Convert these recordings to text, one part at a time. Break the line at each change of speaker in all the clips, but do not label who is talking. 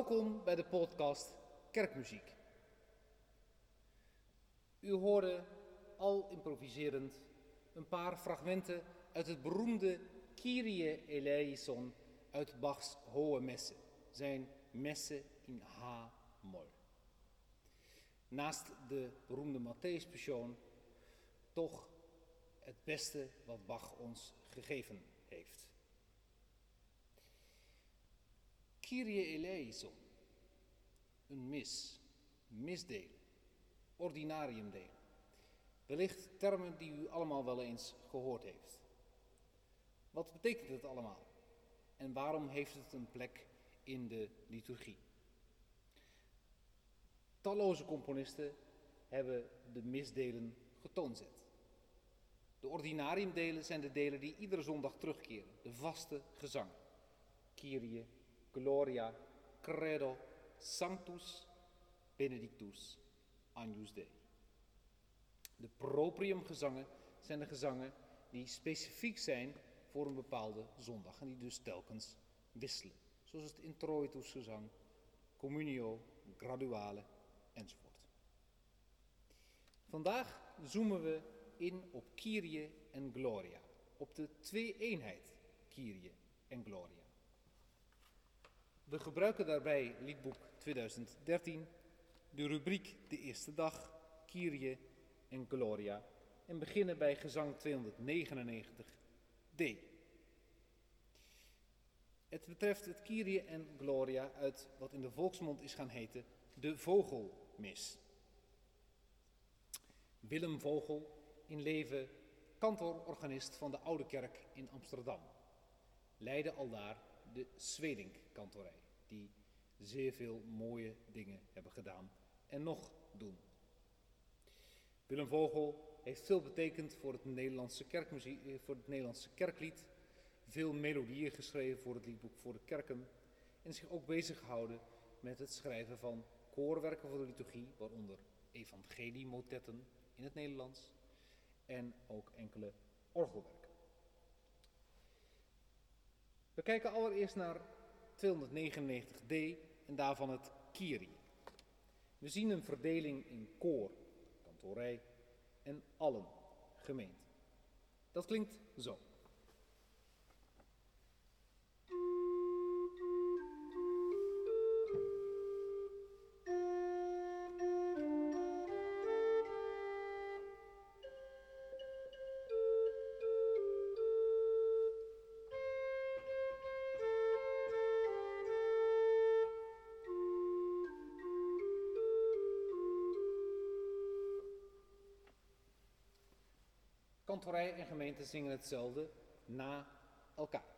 Welkom bij de podcast Kerkmuziek. U hoorde al improviserend een paar fragmenten uit het beroemde Kyrie eleison uit Bachs Hohe Messe, zijn messe in H-mol. Naast de beroemde Matthäus-persoon toch het beste wat Bach ons gegeven heeft. Kyrie eleison, een mis, misdelen, ordinariumdelen. Wellicht termen die u allemaal wel eens gehoord heeft. Wat betekent het allemaal? En waarom heeft het een plek in de liturgie? Talloze componisten hebben de misdelen getoonzet. De ordinariumdelen zijn de delen die iedere zondag terugkeren, de vaste gezang. Kyrie, Gloria, Credo, Sanctus, Benedictus, Agnus Dei. De propriumgezangen zijn de gezangen die specifiek zijn voor een bepaalde zondag en die dus telkens wisselen. Zoals het introitusgezang, communio, graduale enzovoort. Vandaag zoomen we in op Kyrie en Gloria, op de twee-eenheid Kyrie en Gloria. We gebruiken daarbij liedboek 2013, de rubriek De Eerste Dag, Kyrie en Gloria en beginnen bij gezang 299d. Het betreft het Kyrie en Gloria uit wat in de volksmond is gaan heten de Vogelmis. Willem Vogel, in leven kantororganist van de Oude Kerk in Amsterdam, leidde aldaar de Swedink-kantorij, die zeer veel mooie dingen hebben gedaan en nog doen. Willem Vogel heeft veel betekend voor het Nederlandse, eh, voor het Nederlandse kerklied, veel melodieën geschreven voor het liedboek voor de kerken en zich ook bezig gehouden met het schrijven van koorwerken voor de liturgie, waaronder evangeliemotetten in het Nederlands en ook enkele orgelwerken. We kijken allereerst naar 299d en daarvan het Kyrie. We zien een verdeling in koor, kantorij en allen, gemeente. Dat klinkt zo. Kantorij en gemeente zingen hetzelfde na elkaar.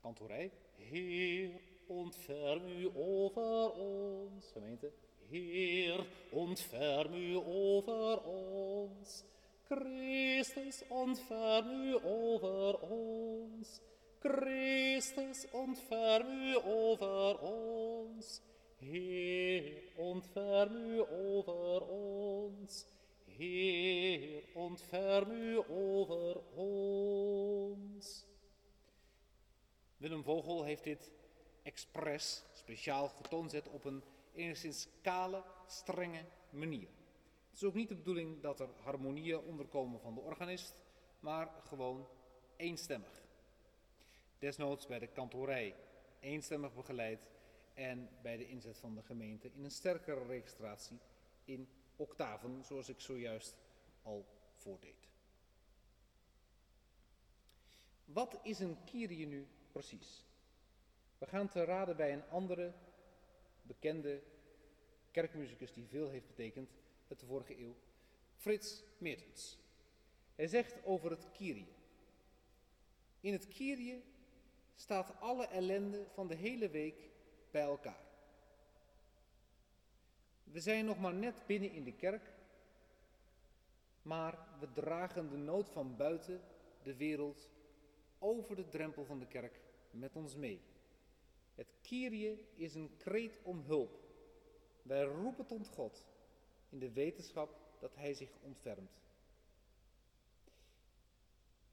Kantorij. Heer, ontferm u over ons. Gemeente. Heer, ontferm u over ons. Christus, ontferm u over ons. Christus, ontferm u over ons. Heer, ontferm u over ons. Heer, ontferm u over ons. Willem Vogel heeft dit expres speciaal getoonzet op een enigszins kale, strenge manier. Het is ook niet de bedoeling dat er harmonieën onderkomen van de organist, maar gewoon eenstemmig. Desnoods bij de kantorij eenstemmig begeleid en bij de inzet van de gemeente in een sterkere registratie in octaven, zoals ik zojuist al voordeed. Wat is een Kyrie nu precies? We gaan te raden bij een andere bekende kerkmuzikus die veel heeft betekend uit de vorige eeuw, Frits Meertens. Hij zegt over het Kyrie. In het Kyrie staat alle ellende van de hele week bij elkaar. We zijn nog maar net binnen in de kerk, maar we dragen de nood van buiten de wereld over de drempel van de kerk met ons mee. Het Kyrie is een kreet om hulp. Wij roepen tot God in de wetenschap dat Hij zich ontfermt.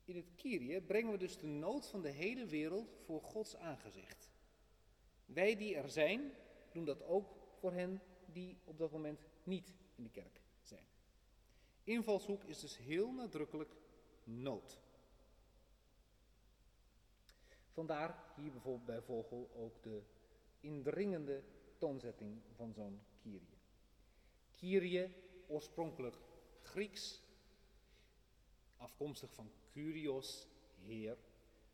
In het Kyrie brengen we dus de nood van de hele wereld voor Gods aangezicht. Wij die er zijn, doen dat ook voor hen die op dat moment niet in de kerk zijn. Invalshoek is dus heel nadrukkelijk nood. Vandaar hier bijvoorbeeld bij Vogel ook de indringende toonzetting van zo'n Kyrie. Kyrie, oorspronkelijk Grieks, afkomstig van Kyrios, Heer.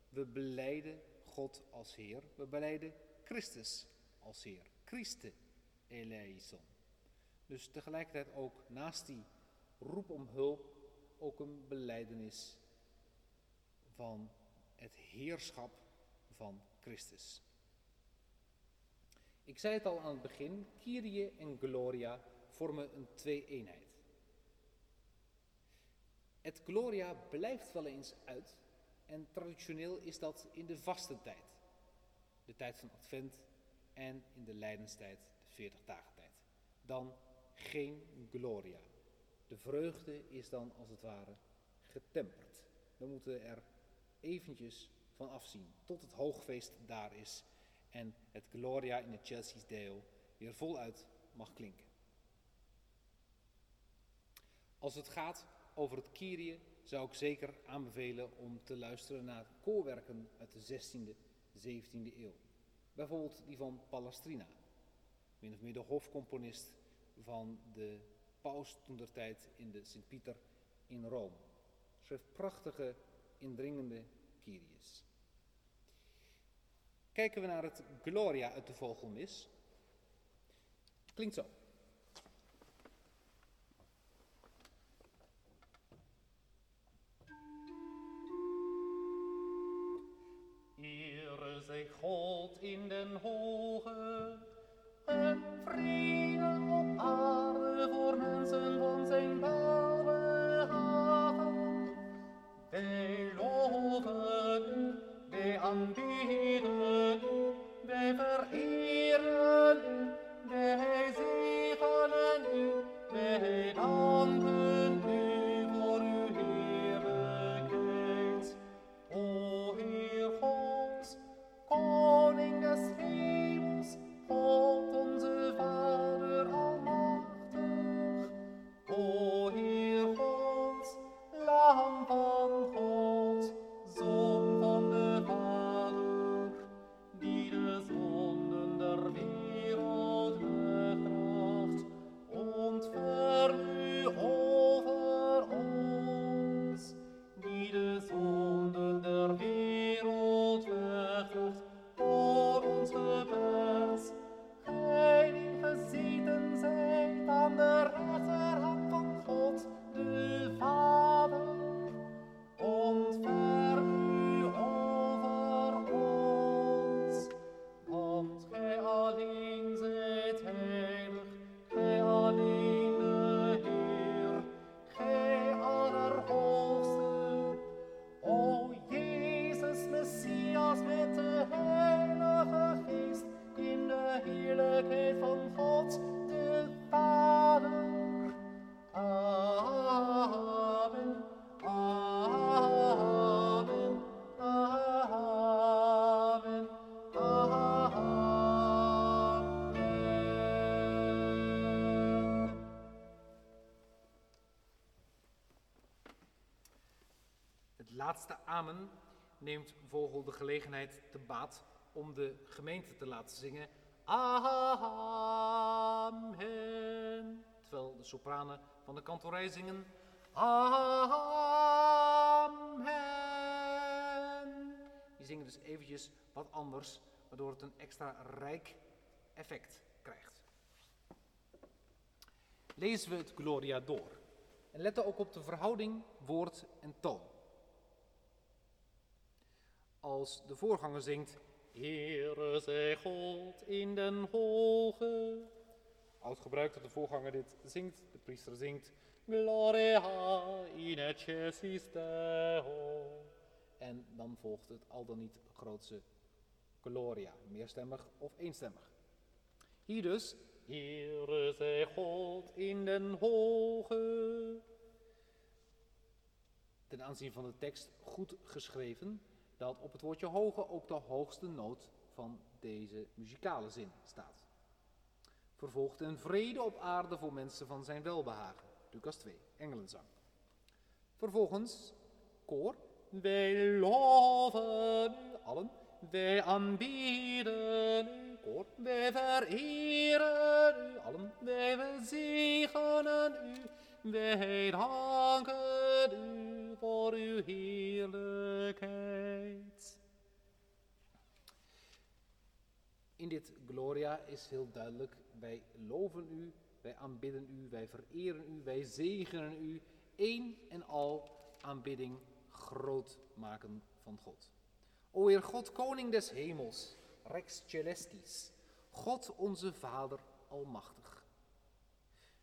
We beleiden God als Heer, we beleiden Christus als Heer. Christe eleison. Dus tegelijkertijd ook naast die roep om hulp ook een beleidenis van het heerschap van Christus. Ik zei het al aan het begin, Kyrie en Gloria vormen een twee-eenheid. Het Gloria blijft wel eens uit en traditioneel is dat in de vaste tijd. De tijd van Advent en in de lijdenstijd, de 40 dagen tijd. Dan geen Gloria. De vreugde is dan als het ware getemperd. We moeten er eventjes van afzien tot het hoogfeest daar is en het Gloria in het Chelsea's deel weer voluit mag klinken. Als het gaat over het Kyrie zou ik zeker aanbevelen om te luisteren naar koorwerken uit de 16e, 17e eeuw. Bijvoorbeeld die van Palestrina, min of meer de hofcomponist van de paus toen der tijd in de Sint-Pieter in Rome. Schreef prachtige, indringende Kyries. Kijken we naar het Gloria uit de Vogelmis. Klinkt zo.
Zij God in den hoge en vrede op aarde voor mensen van zijn welbehagen.
Laatste amen neemt Vogel de gelegenheid te baat om de gemeente te laten zingen. Amen. Terwijl de sopranen van de kantorij zingen. Amen. Die zingen dus eventjes wat anders, waardoor het een extra rijk effect krijgt. Lezen we het Gloria door. En let ook op de verhouding woord en toon. Als de voorganger zingt,
Heere zij God in den hoge.
oud gebruik dat de voorganger dit zingt, de priester zingt,
Gloria in excelsis Deo.
en dan volgt het al dan niet grootse Gloria, meerstemmig of eenstemmig. Hier dus,
Heere zij God in den hoge.
ten aanzien van de tekst goed geschreven, dat op het woordje hoge ook de hoogste noot van deze muzikale zin staat. Vervolgt een vrede op aarde voor mensen van zijn welbehagen. Lucas 2, engelenzang. Vervolgens koor. Wij loven allen, wij aanbieden u koor. Wij vereren u allen, wij zegenen u. Wij danken u voor uw heerlijkheid. In dit Gloria is heel duidelijk, wij loven u, wij aanbidden u, wij vereren u, wij zegenen u. Eén en al aanbidding groot maken van God. O Heer God, koning des hemels, Rex Celestis, God onze Vader Almachtig.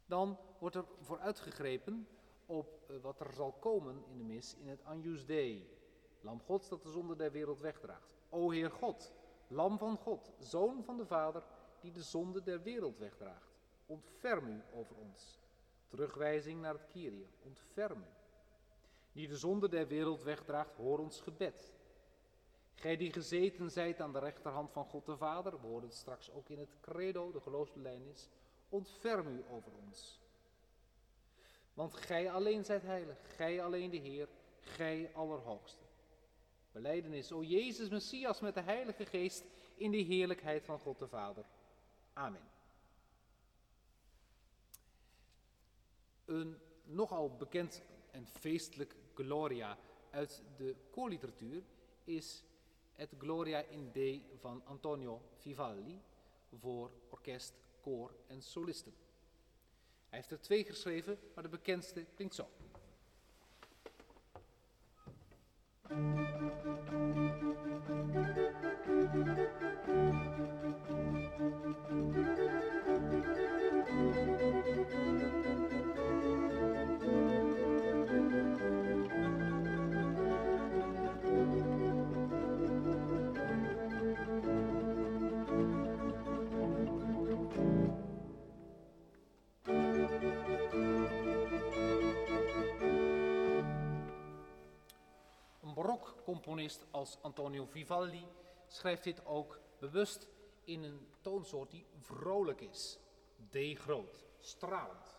Dan wordt er vooruitgegrepen op eh, wat er zal komen in de mis in het Anjus Dei. Lam Gods dat de zonde der wereld wegdraagt. O Heer God, Lam van God, Zoon van de Vader, die de zonde der wereld wegdraagt. Ontferm u over ons. Terugwijzing naar het Kyrie, ontferm u. Die de zonde der wereld wegdraagt, hoor ons gebed. Gij die gezeten zijt aan de rechterhand van God de Vader, we horen het straks ook in het credo, de geloofsbelijdenis, ontferm u over ons. Want gij alleen zijt heilig, gij alleen de Heer, gij allerhoogste. Beleidenis, o Jezus Messias met de Heilige Geest in de heerlijkheid van God de Vader. Amen. Een nogal bekend en feestelijk Gloria uit de koorliteratuur is het Gloria in D van Antonio Vivaldi voor orkest, koor en solisten. Hij heeft er twee geschreven, maar de bekendste klinkt zo. Componist als Antonio Vivaldi schrijft dit ook bewust in een toonsoort die vrolijk is. D groot, stralend.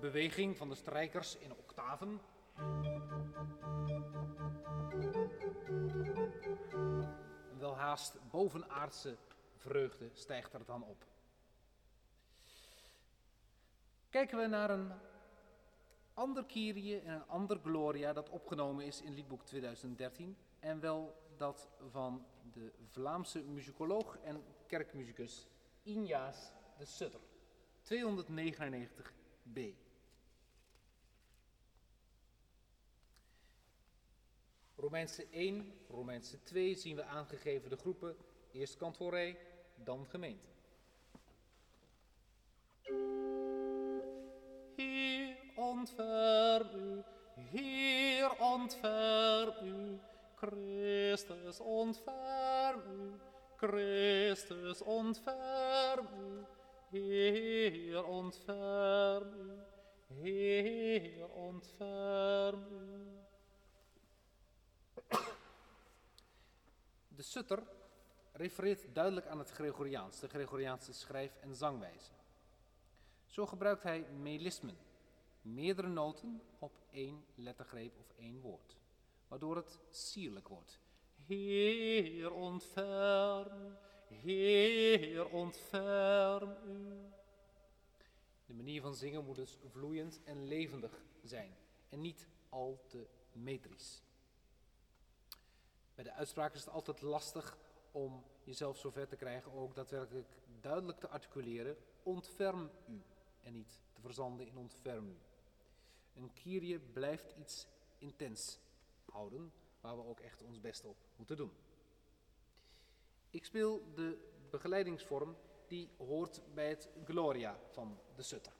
Beweging van de strijkers in octaven. Een welhaast bovenaardse vreugde stijgt er dan op. Kijken we naar een ander Kyrie en een ander Gloria dat opgenomen is in liedboek 2013 en wel dat van de Vlaamse muzikoloog en kerkmuzikus Injaas de Sutter, 299b. Romeinse 1, Romeinse 2 zien we aangegeven de groepen, eerst kantorij, dan gemeente. Ontferm u, Heer, ontferm u, Christus, ontferm u, Christus, ontferm u, Heer, ontferm u, Heer, ontferm u. De Sutter refereert duidelijk aan het Gregoriaans, de Gregoriaanse schrijf- en zangwijze. Zo gebruikt hij melismen, meerdere noten op één lettergreep of één woord, waardoor het sierlijk wordt. Heer, ontferm, Heer, ontferm u. De manier van zingen moet dus vloeiend en levendig zijn en niet al te metrisch. Bij de uitspraak is het altijd lastig om jezelf zover te krijgen ook daadwerkelijk duidelijk te articuleren. Ontferm u en niet te verzanden in ontferm u. Een Kyrie blijft iets intens houden, waar we ook echt ons best op moeten doen. Ik speel de begeleidingsvorm die hoort bij het Gloria van de Sutter.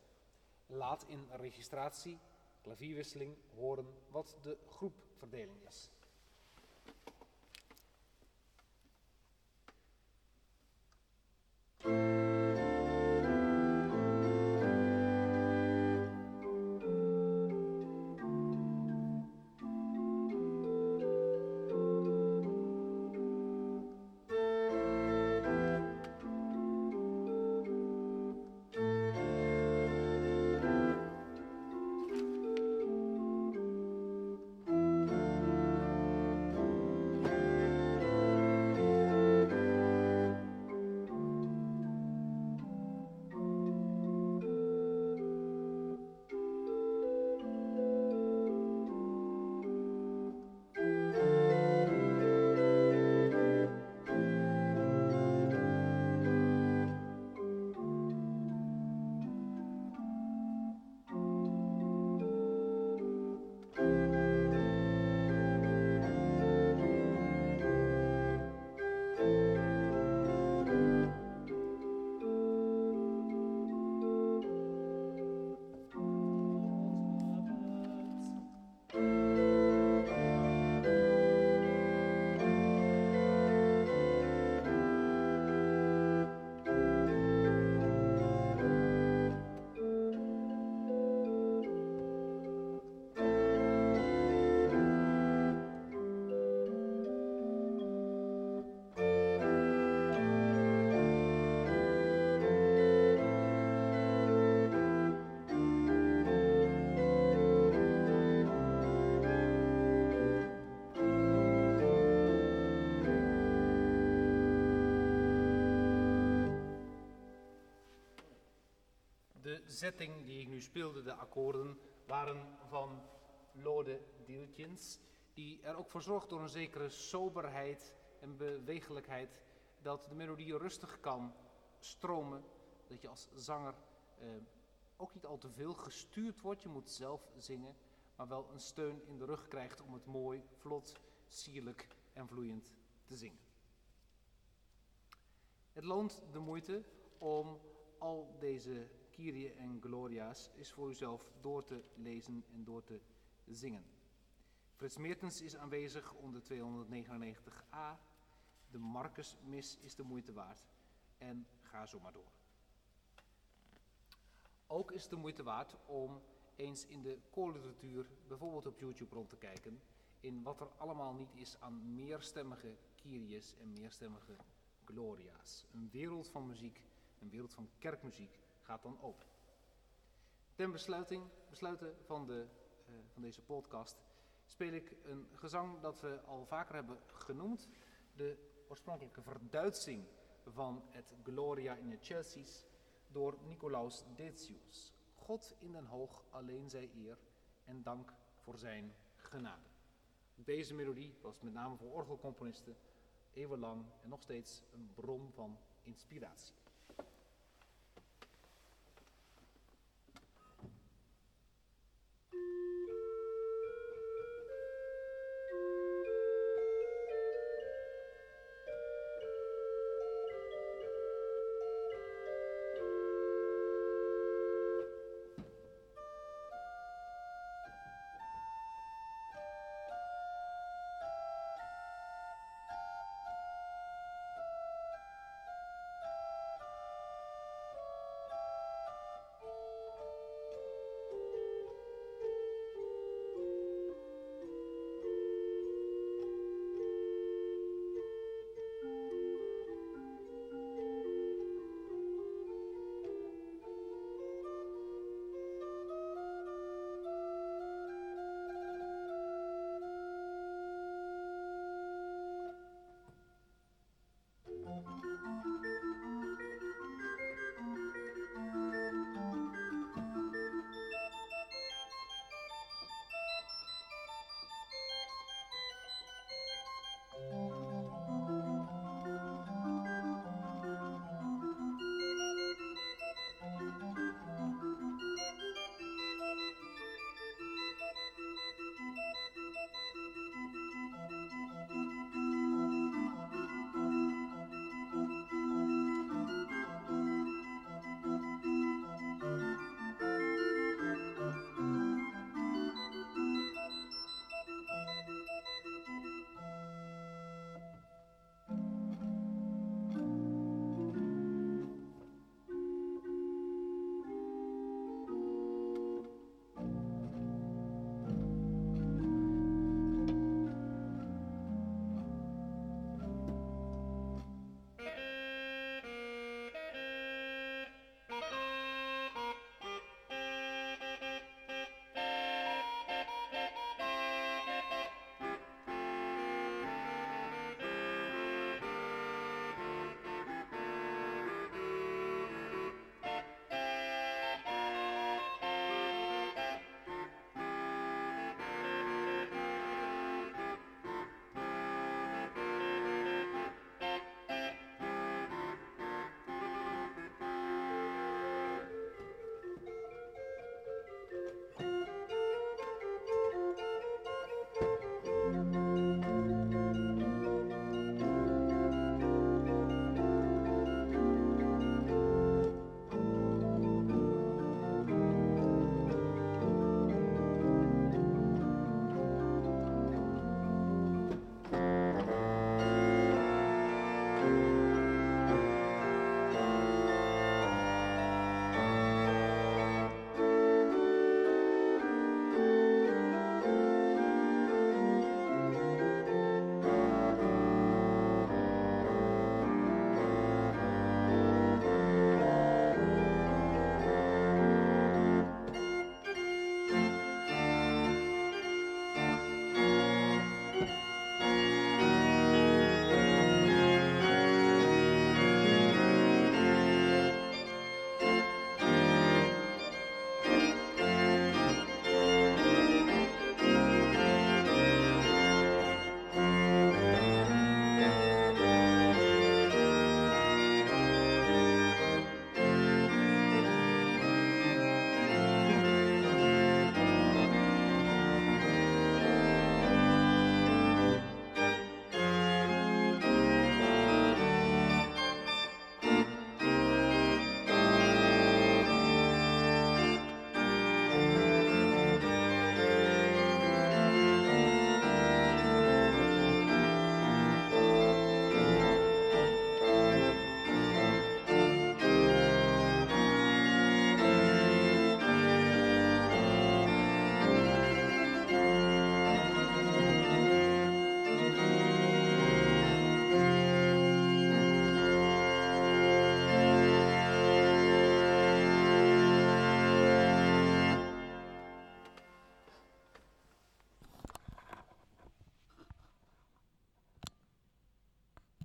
Laat in registratie, klavierwisseling horen wat de groepverdeling is. Zetting die ik nu speelde, de akkoorden, waren van Lode Dieltjens, die er ook voor zorgt door een zekere soberheid en bewegelijkheid, dat de melodie rustig kan stromen, dat je als zanger eh, ook niet al te veel gestuurd wordt, je moet zelf zingen, maar wel een steun in de rug krijgt om het mooi, vlot, sierlijk en vloeiend te zingen. Het loont de moeite om al deze Kyrie en Gloria's is voor uzelf door te lezen en door te zingen. Frits Meertens is aanwezig onder 299a. De Marcusmis is de moeite waard. En ga zo maar door. Ook is het de moeite waard om eens in de koorliteratuur, bijvoorbeeld op YouTube, rond te kijken. In wat er allemaal niet is aan meerstemmige Kyries en meerstemmige Gloria's. Een wereld van muziek, een wereld van kerkmuziek gaat dan open. Ten besluiting, besluiten van, de, uh, van deze podcast speel ik een gezang dat we al vaker hebben genoemd. De oorspronkelijke verduitsing van het Gloria in de Chelsea's door Nicolaus Decius. God in den hoog alleen zij eer en dank voor zijn genade. Deze melodie was met name voor orgelcomponisten eeuwenlang en nog steeds een bron van inspiratie.